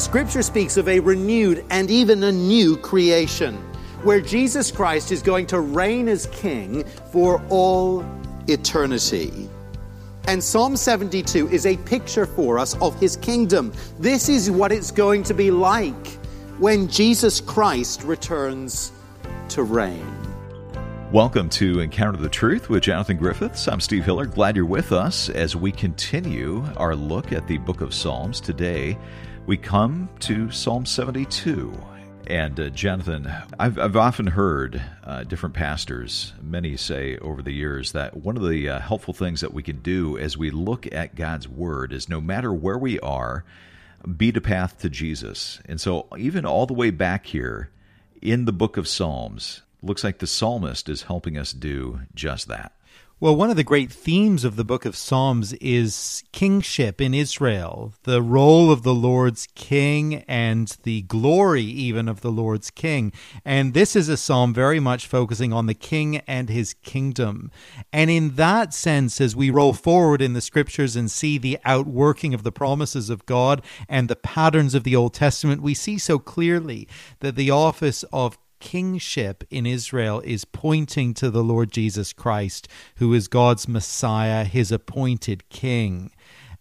Scripture speaks of a renewed and even a new creation, where Jesus Christ is going to reign as king for all eternity. And Psalm 72 is a picture for us of his kingdom. This is what it's going to be like when Jesus Christ returns to reign. Welcome to Encounter the Truth with Jonathan Griffiths. I'm Steve Hiller. Glad you're with us as we continue our look at the book of Psalms. Today, we come to Psalm 72. And uh, Jonathan, I've, I've often heard uh, different pastors, many say over the years, that one of the uh, helpful things that we can do as we look at God's Word is no matter where we are, beat a path to Jesus. And so, even all the way back here in the book of Psalms, looks like the psalmist is helping us do just that. Well, one of the great themes of the book of Psalms is kingship in Israel, the role of the Lord's king and the glory even of the Lord's king. And this is a psalm very much focusing on the king and his kingdom. And in that sense, as we roll forward in the scriptures and see the outworking of the promises of God and the patterns of the Old Testament, we see so clearly that the office of kingship in Israel is pointing to the Lord Jesus Christ, who is God's Messiah, his appointed king.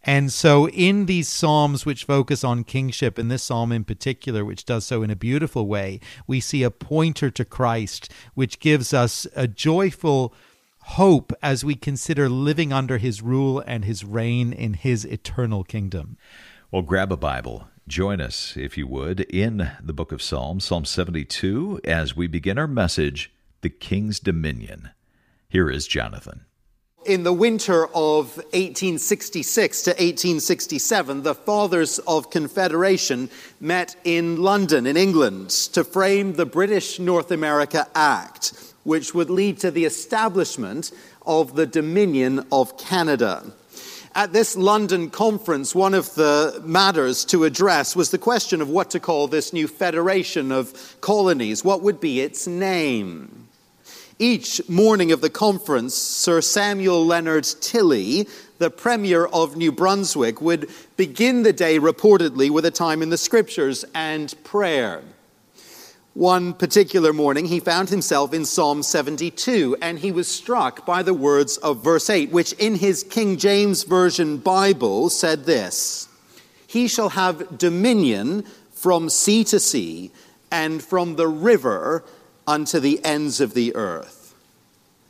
And so, in these Psalms which focus on kingship, and this Psalm in particular, which does so in a beautiful way, we see a pointer to Christ, which gives us a joyful hope as we consider living under his rule and his reign in his eternal kingdom. Well, grab a Bible Join us, if you would, in the book of Psalms, Psalm 72, as we begin our message, The King's Dominion. Here is Jonathan. In the winter of 1866 to 1867, the Fathers of Confederation met in London, in England, to frame the British North America Act, which would lead to the establishment of the Dominion of Canada. At this London conference, one of the matters to address was the question of what to call this new federation of colonies. What would be its name? Each morning of the conference, Sir Samuel Leonard Tilley, the Premier of New Brunswick, would begin the day reportedly with a time in the scriptures and prayer. One particular morning, he found himself in Psalm 72, and he was struck by the words of verse 8, which in his King James Version Bible said this He shall have dominion from sea to sea, and from the river unto the ends of the earth.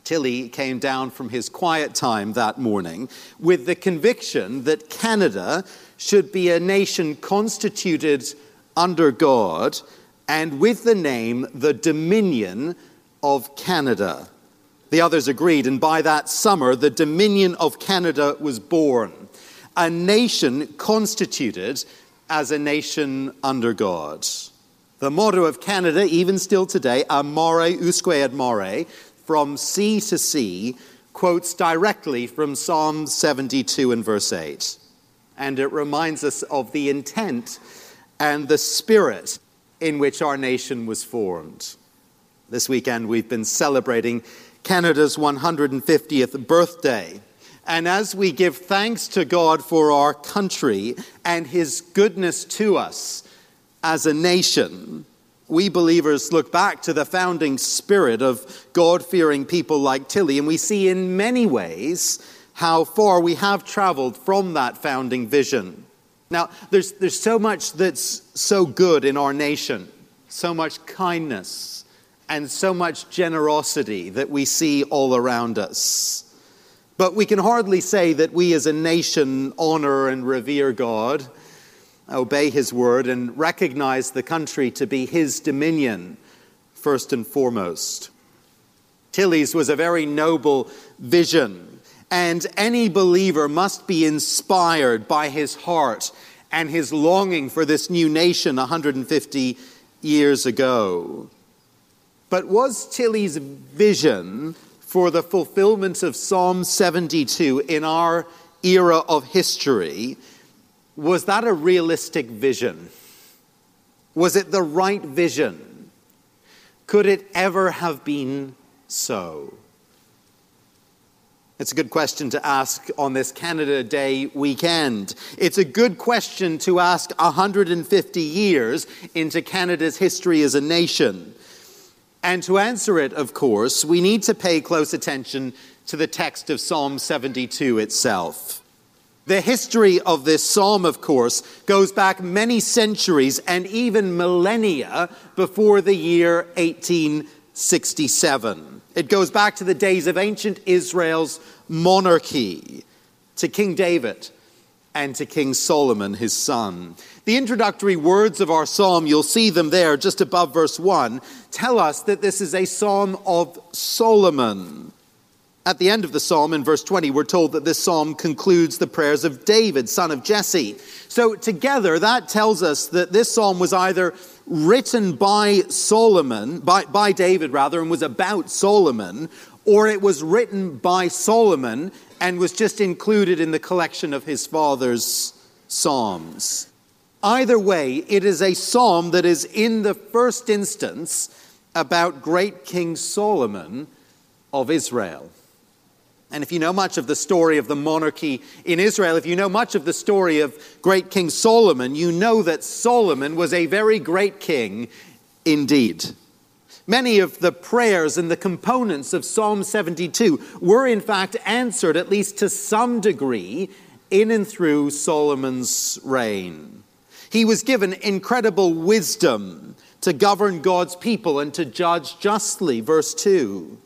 Tilley came down from his quiet time that morning with the conviction that Canada should be a nation constituted under God and with the name the Dominion of Canada. The others agreed, and by that summer, the Dominion of Canada was born, a nation constituted as a nation under God. The motto of Canada, even still today, A mari usque ad mare, from sea to sea, quotes directly from Psalm 72 and verse 8. And it reminds us of the intent and the spirit in which our nation was formed. This weekend, we've been celebrating Canada's 150th birthday. And as we give thanks to God for our country and His goodness to us as a nation, we believers look back to the founding spirit of God fearing people like Tilley, and we see in many ways how far we have traveled from that founding vision. Now, there's, there's so much that's so good in our nation, so much kindness, and so much generosity that we see all around us. But we can hardly say that we as a nation honor and revere God, obey His word, and recognize the country to be His dominion first and foremost. Tilley's was a very noble vision and any believer must be inspired by his heart and his longing for this new nation 150 years ago. But was Tilley's vision for the fulfillment of Psalm 72 in our era of history, was that a realistic vision? Was it the right vision? Could it ever have been so? It's a good question to ask on this Canada Day weekend. It's a good question to ask 150 years into Canada's history as a nation. And to answer it, of course, we need to pay close attention to the text of Psalm 72 itself. The history of this psalm, of course, goes back many centuries and even millennia before the year 1867. It goes back to the days of ancient Israel's monarchy, to King David and to King Solomon, his son. The introductory words of our psalm, you'll see them there just above verse 1, tell us that this is a psalm of Solomon. At the end of the psalm, in verse 20, we're told that this psalm concludes the prayers of David, son of Jesse. So, together, that tells us that this psalm was either written by Solomon, by, by David rather, and was about Solomon, or it was written by Solomon and was just included in the collection of his father's psalms. Either way, it is a psalm that is in the first instance about great King Solomon of Israel. And if you know much of the story of the monarchy in Israel, if you know much of the story of great King Solomon, you know that Solomon was a very great king indeed. Many of the prayers and the components of Psalm 72 were, in fact, answered, at least to some degree, in and through Solomon's reign. He was given incredible wisdom to govern God's people and to judge justly, verse 2.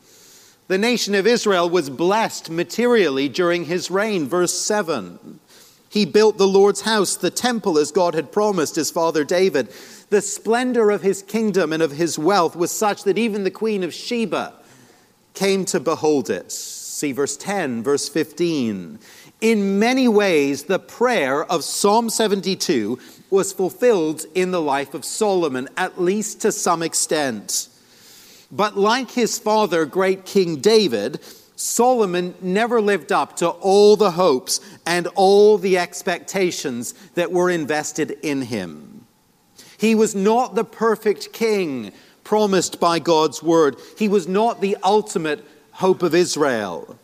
The nation of Israel was blessed materially during his reign. Verse 7. He built the Lord's house, the temple, as God had promised his father David. The splendor of his kingdom and of his wealth was such that even the queen of Sheba came to behold it. See verse 10, verse 15. In many ways, the prayer of Psalm 72 was fulfilled in the life of Solomon, at least to some extent. But like his father, great King David, Solomon never lived up to all the hopes and all the expectations that were invested in him. He was not the perfect king promised by God's word, he was not the ultimate hope of Israel.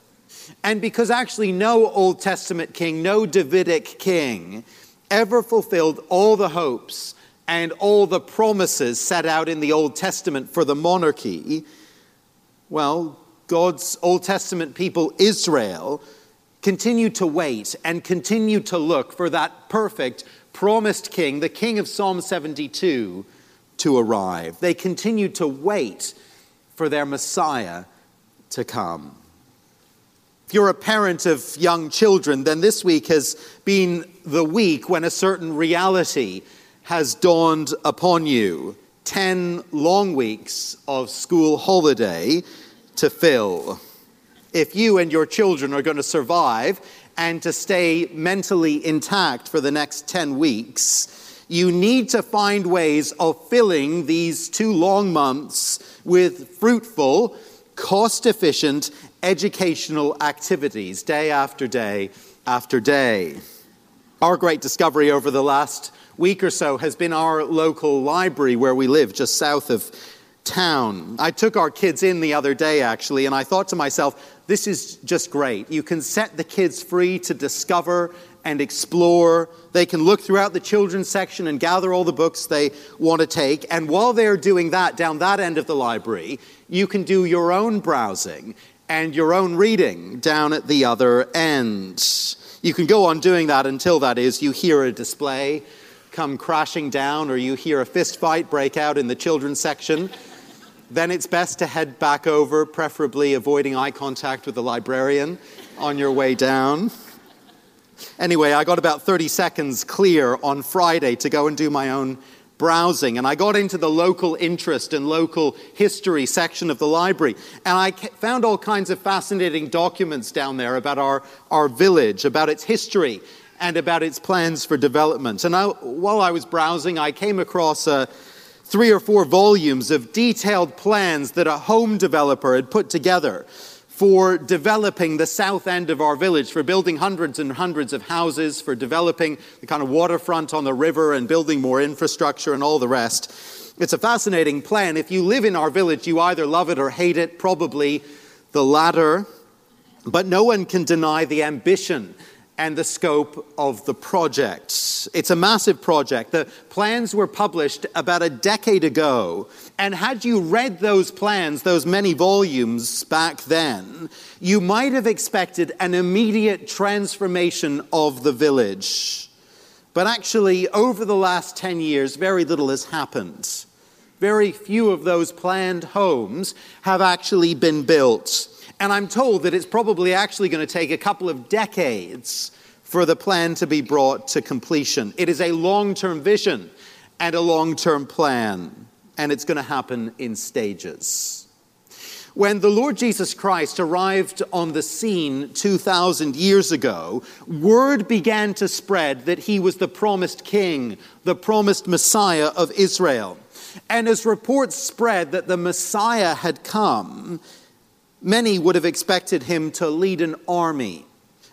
And because actually no Old Testament king, no Davidic king, ever fulfilled all the hopes and all the promises set out in the Old Testament for the monarchy, well, God's Old Testament people, Israel, continue to wait and continue to look for that perfect, promised king, the king of Psalm 72, to arrive. They continue to wait for their Messiah to come. If you're a parent of young children, then this week has been the week when a certain reality has dawned upon you 10 long weeks of school holiday to fill. If you and your children are going to survive and to stay mentally intact for the next 10 weeks, you need to find ways of filling these two long months with fruitful, cost efficient educational activities day after day after day. Our great discovery over the last week or so has been our local library where we live, just south of town. I took our kids in the other day, actually, and I thought to myself, this is just great. You can set the kids free to discover and explore. They can look throughout the children's section and gather all the books they want to take. And while they're doing that down that end of the library, you can do your own browsing and your own reading down at the other end. You can go on doing that until that is you hear a display come crashing down or you hear a fist fight break out in the children's section, then it's best to head back over, preferably avoiding eye contact with the librarian on your way down. Anyway, I got about 30 seconds clear on Friday to go and do my own browsing, and I got into the local interest and local history section of the library, and I found all kinds of fascinating documents down there about our, our village, about its history, and about its plans for development. And I, while I was browsing, I came across uh, three or four volumes of detailed plans that a home developer had put together for developing the south end of our village, for building hundreds and hundreds of houses, for developing the kind of waterfront on the river and building more infrastructure and all the rest. It's a fascinating plan. If you live in our village, you either love it or hate it, probably the latter. But no one can deny the ambition and the scope of the project. It's a massive project. The plans were published about a decade ago. And had you read those plans, those many volumes back then, you might have expected an immediate transformation of the village. But actually, over the last 10 years, very little has happened. Very few of those planned homes have actually been built. And I'm told that it's probably actually going to take a couple of decades for the plan to be brought to completion. It is a long term vision and a long term plan, and it's going to happen in stages. When the Lord Jesus Christ arrived on the scene 2,000 years ago, word began to spread that he was the promised king, the promised Messiah of Israel. And as reports spread that the Messiah had come, Many would have expected him to lead an army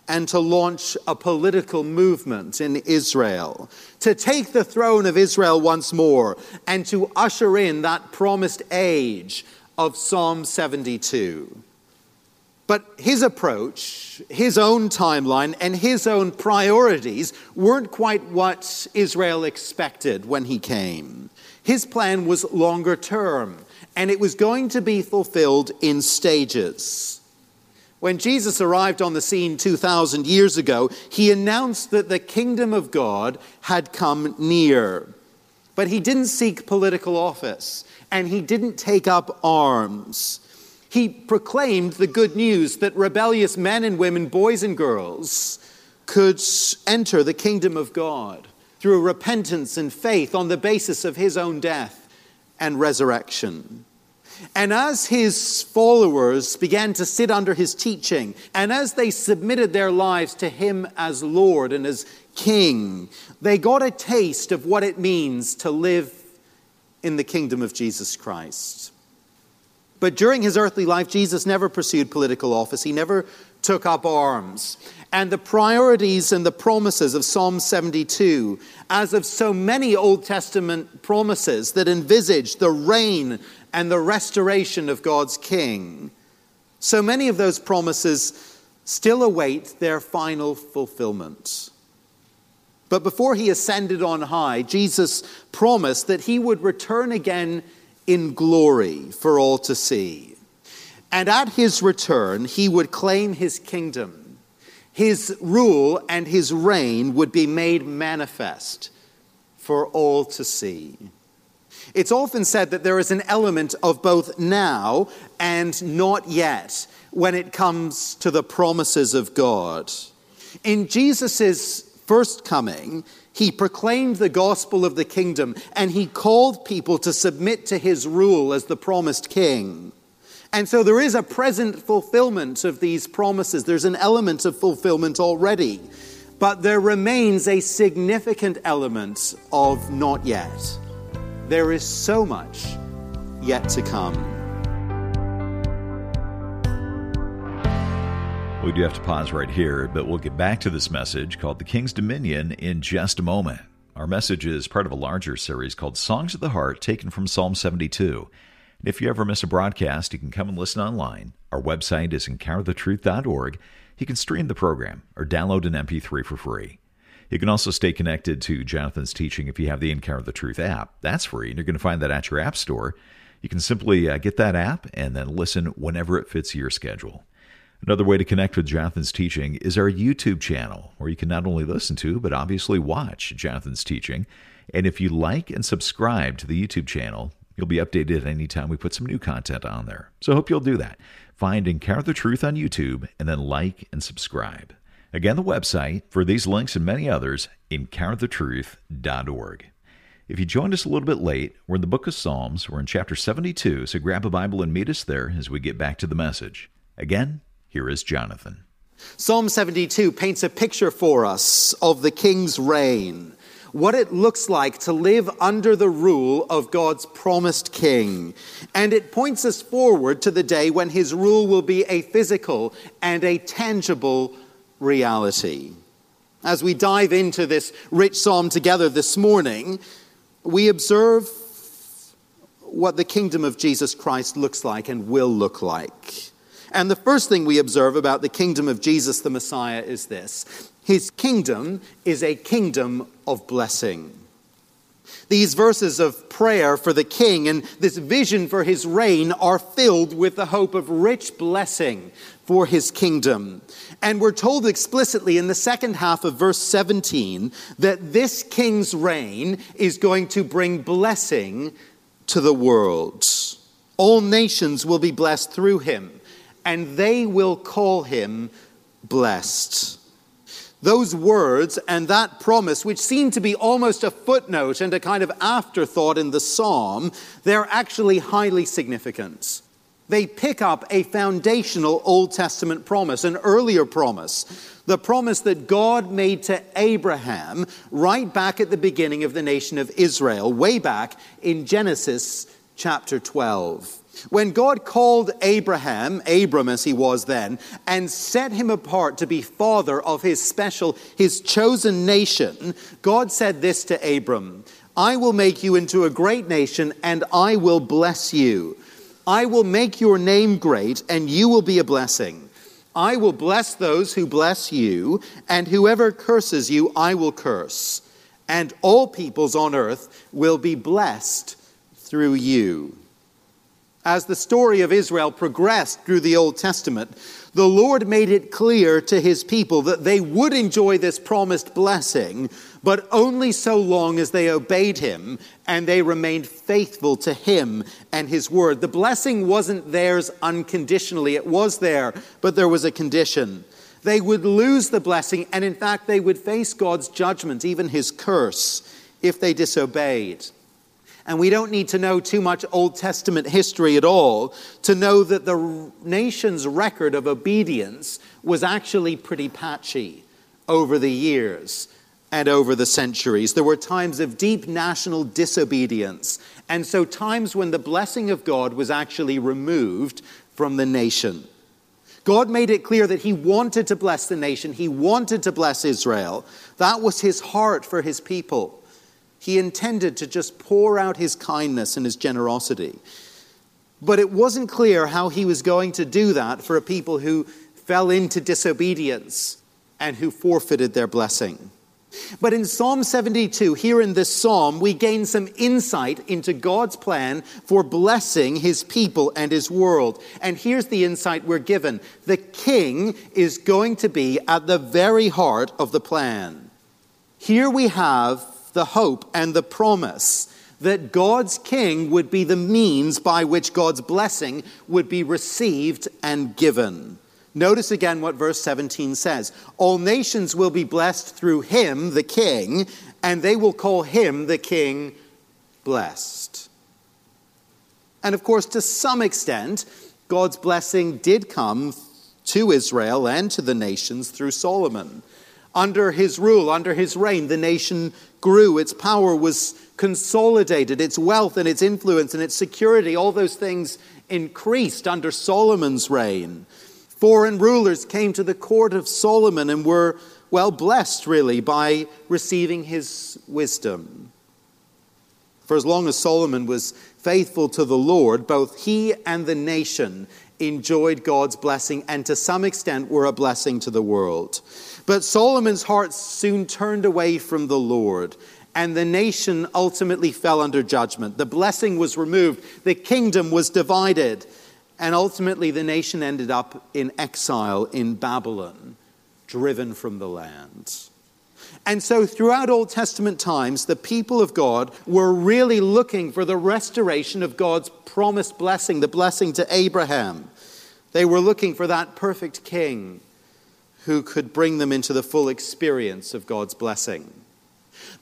and to launch a political movement in Israel, to take the throne of Israel once more, and to usher in that promised age of Psalm 72. But his approach, his own timeline, and his own priorities weren't quite what Israel expected when he came. His plan was longer term and it was going to be fulfilled in stages. When Jesus arrived on the scene 2,000 years ago, he announced that the kingdom of God had come near. But he didn't seek political office, and he didn't take up arms. He proclaimed the good news that rebellious men and women, boys and girls, could enter the kingdom of God through repentance and faith on the basis of his own death and resurrection. And as his followers began to sit under his teaching, and as they submitted their lives to him as Lord and as King, they got a taste of what it means to live in the kingdom of Jesus Christ. But during his earthly life, Jesus never pursued political office. He never took up arms. And the priorities and the promises of Psalm 72, as of so many Old Testament promises that envisage the reign and the restoration of God's king, so many of those promises still await their final fulfillment. But before he ascended on high, Jesus promised that he would return again in glory for all to see. And at his return, he would claim his kingdom. His rule and his reign would be made manifest for all to see. It's often said that there is an element of both now and not yet when it comes to the promises of God. In Jesus' first coming, he proclaimed the gospel of the kingdom and he called people to submit to his rule as the promised king. And so there is a present fulfillment of these promises. There's an element of fulfillment already. But there remains a significant element of not yet. There is so much yet to come. We do have to pause right here, but we'll get back to this message called The King's Dominion in just a moment. Our message is part of a larger series called Songs of the Heart, taken from Psalm 72. And if you ever miss a broadcast, you can come and listen online. Our website is encounterthetruth.org. You can stream the program or download an MP3 for free. You can also stay connected to Jonathan's teaching if you have the Encounter the Truth app. That's free, and you're going to find that at your app store. You can simply uh, get that app and then listen whenever it fits your schedule. Another way to connect with Jonathan's teaching is our YouTube channel, where you can not only listen to, but obviously watch Jonathan's teaching. And if you like and subscribe to the YouTube channel, you'll be updated anytime we put some new content on there. So hope you'll do that. Find Encounter the Truth on YouTube and then like and subscribe. Again, the website for these links and many others, encounterthetruth.org. If you joined us a little bit late, we're in the book of Psalms. We're in chapter 72, so grab a Bible and meet us there as we get back to the message. Again, here is Jonathan. Psalm 72 paints a picture for us of the king's reign, what it looks like to live under the rule of God's promised king. And it points us forward to the day when his rule will be a physical and a tangible reality. As we dive into this rich psalm together this morning, we observe what the kingdom of Jesus Christ looks like and will look like. And the first thing we observe about the kingdom of Jesus the Messiah is this His kingdom is a kingdom of blessing. These verses of prayer for the king and this vision for his reign are filled with the hope of rich blessing for his kingdom. And we're told explicitly in the second half of verse 17 that this king's reign is going to bring blessing to the world. All nations will be blessed through him, and they will call him blessed. Those words and that promise, which seem to be almost a footnote and a kind of afterthought in the psalm, they're actually highly significant. They pick up a foundational Old Testament promise, an earlier promise, the promise that God made to Abraham right back at the beginning of the nation of Israel, way back in Genesis chapter 12. When God called Abraham, Abram as he was then, and set him apart to be father of his special, his chosen nation, God said this to Abram I will make you into a great nation, and I will bless you. I will make your name great, and you will be a blessing. I will bless those who bless you, and whoever curses you, I will curse. And all peoples on earth will be blessed through you as the story of Israel progressed through the Old Testament, the Lord made it clear to his people that they would enjoy this promised blessing, but only so long as they obeyed him and they remained faithful to him and his word. The blessing wasn't theirs unconditionally, it was there, but there was a condition. They would lose the blessing, and in fact, they would face God's judgment, even his curse, if they disobeyed. And we don't need to know too much Old Testament history at all to know that the nation's record of obedience was actually pretty patchy over the years and over the centuries. There were times of deep national disobedience, and so times when the blessing of God was actually removed from the nation. God made it clear that He wanted to bless the nation, He wanted to bless Israel. That was His heart for His people. He intended to just pour out his kindness and his generosity. But it wasn't clear how he was going to do that for a people who fell into disobedience and who forfeited their blessing. But in Psalm 72, here in this psalm, we gain some insight into God's plan for blessing his people and his world. And here's the insight we're given the king is going to be at the very heart of the plan. Here we have the hope and the promise that God's king would be the means by which God's blessing would be received and given. Notice again what verse 17 says All nations will be blessed through him, the king, and they will call him, the king, blessed. And of course, to some extent, God's blessing did come to Israel and to the nations through Solomon. Under his rule, under his reign, the nation grew, its power was consolidated, its wealth and its influence and its security, all those things increased under Solomon's reign. Foreign rulers came to the court of Solomon and were, well, blessed really by receiving his wisdom. For as long as Solomon was faithful to the Lord, both he and the nation enjoyed God's blessing and to some extent were a blessing to the world. But Solomon's heart soon turned away from the Lord, and the nation ultimately fell under judgment. The blessing was removed, the kingdom was divided, and ultimately the nation ended up in exile in Babylon, driven from the land. And so, throughout Old Testament times, the people of God were really looking for the restoration of God's promised blessing, the blessing to Abraham. They were looking for that perfect king who could bring them into the full experience of God's blessing.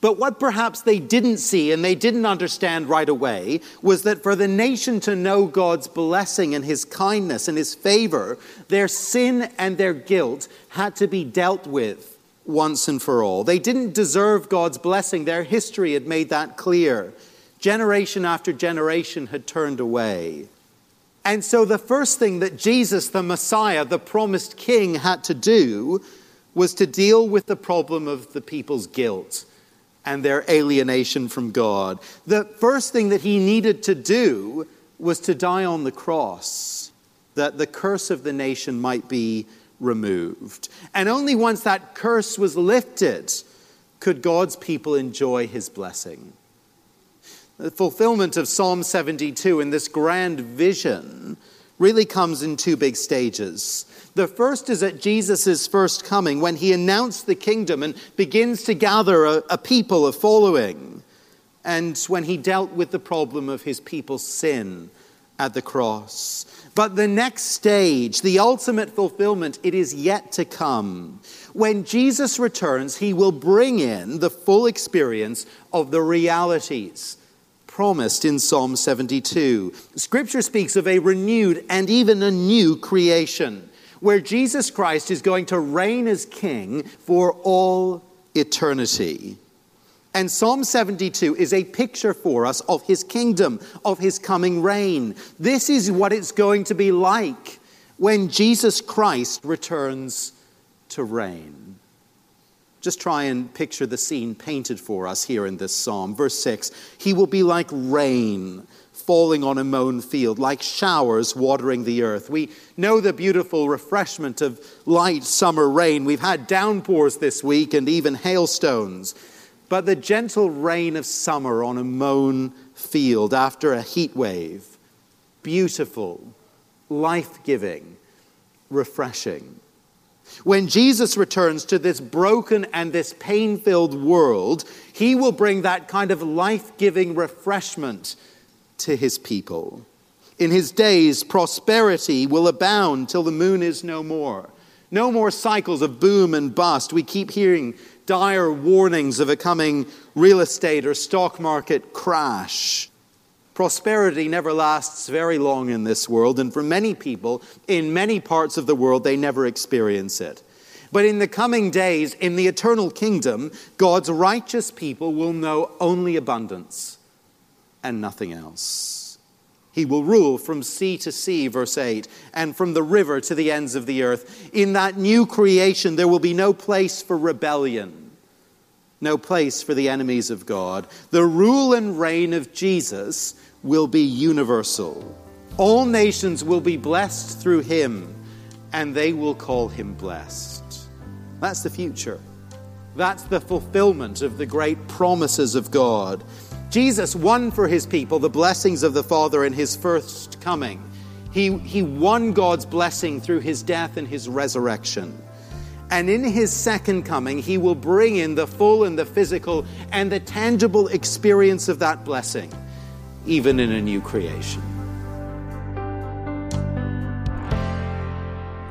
But what perhaps they didn't see and they didn't understand right away was that for the nation to know God's blessing and his kindness and his favor, their sin and their guilt had to be dealt with once and for all. They didn't deserve God's blessing. Their history had made that clear. Generation after generation had turned away. And so, the first thing that Jesus, the Messiah, the promised king, had to do was to deal with the problem of the people's guilt and their alienation from God. The first thing that he needed to do was to die on the cross. that the curse of the nation might be removed. And only once that curse was lifted could God's people enjoy his blessing. The fulfillment of Psalm 72 in this grand vision really comes in two big stages. The first is at Jesus' first coming when he announced the kingdom and begins to gather a, a people, a following, and when he dealt with the problem of his people's sin at the cross. But the next stage, the ultimate fulfillment, it is yet to come. When Jesus returns, he will bring in the full experience of the realities promised in Psalm 72. Scripture speaks of a renewed and even a new creation, where Jesus Christ is going to reign as king for all eternity. And Psalm 72 is a picture for us of his kingdom, of his coming reign. This is what it's going to be like when Jesus Christ returns to reign. Just try and picture the scene painted for us here in this psalm. Verse 6 He will be like rain falling on a mown field, like showers watering the earth. We know the beautiful refreshment of light summer rain. We've had downpours this week and even hailstones. But the gentle rain of summer on a mown field after a heat wave, beautiful, life giving, refreshing. When Jesus returns to this broken and this pain filled world, he will bring that kind of life giving refreshment to his people. In his days, prosperity will abound till the moon is no more. No more cycles of boom and bust. We keep hearing dire warnings of a coming real estate or stock market crash. Prosperity never lasts very long in this world, and for many people in many parts of the world, they never experience it. But in the coming days, in the eternal kingdom, God's righteous people will know only abundance and nothing else. He will rule from sea to sea, verse 8, and from the river to the ends of the earth. In that new creation, there will be no place for rebellion no place for the enemies of God. The rule and reign of Jesus will be universal. All nations will be blessed through him, and they will call him blessed. That's the future. That's the fulfillment of the great promises of God. Jesus won for his people the blessings of the Father in his first coming. He, he won God's blessing through his death and his resurrection. And in his second coming, he will bring in the full and the physical and the tangible experience of that blessing even in a new creation.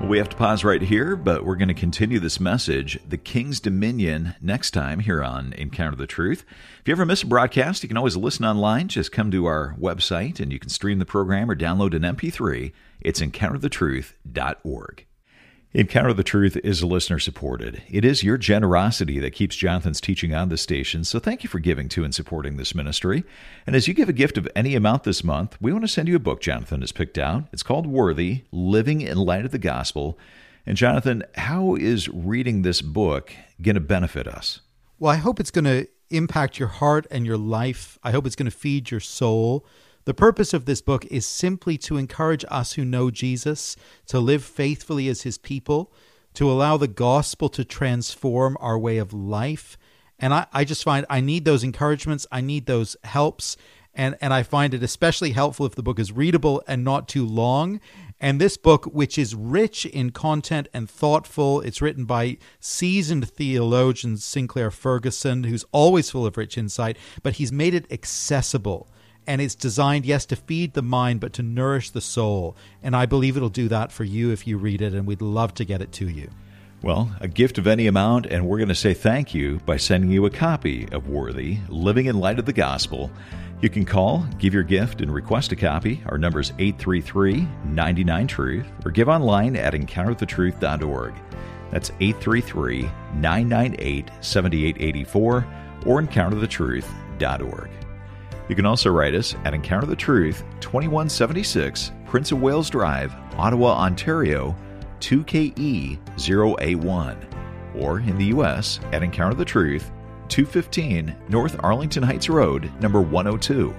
We have to pause right here, but we're going to continue this message, The King's Dominion, next time here on Encounter the Truth. If you ever miss a broadcast, you can always listen online. Just come to our website and you can stream the program or download an MP3. It's encounterthetruth.org. Encounter the Truth is listener supported. It is your generosity that keeps Jonathan's teaching on the station, so thank you for giving to and supporting this ministry. And as you give a gift of any amount this month, we want to send you a book Jonathan has picked out. It's called Worthy Living in Light of the Gospel. And Jonathan, how is reading this book going to benefit us? Well, I hope it's going to impact your heart and your life. I hope it's going to feed your soul. The purpose of this book is simply to encourage us who know Jesus to live faithfully as his people, to allow the gospel to transform our way of life. And I, I just find I need those encouragements, I need those helps. And, and I find it especially helpful if the book is readable and not too long. And this book, which is rich in content and thoughtful, it's written by seasoned theologian Sinclair Ferguson, who's always full of rich insight, but he's made it accessible and it's designed, yes, to feed the mind, but to nourish the soul. And I believe it'll do that for you if you read it, and we'd love to get it to you. Well, a gift of any amount, and we're going to say thank you by sending you a copy of Worthy, Living in Light of the Gospel. You can call, give your gift, and request a copy. Our number is 833 99 Truth, or give online at encounterthetruth.org. That's 833 998 7884 or encounterthetruth.org. You can also write us at Encounter the Truth, 2176 Prince of Wales Drive, Ottawa, Ontario, 2KE0A1, or in the U.S. at Encounter the Truth, 215 North Arlington Heights Road, number 102,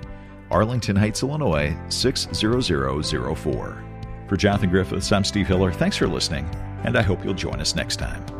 Arlington Heights, Illinois 60004. For Jonathan Griffiths, I'm Steve Hiller. Thanks for listening, and I hope you'll join us next time.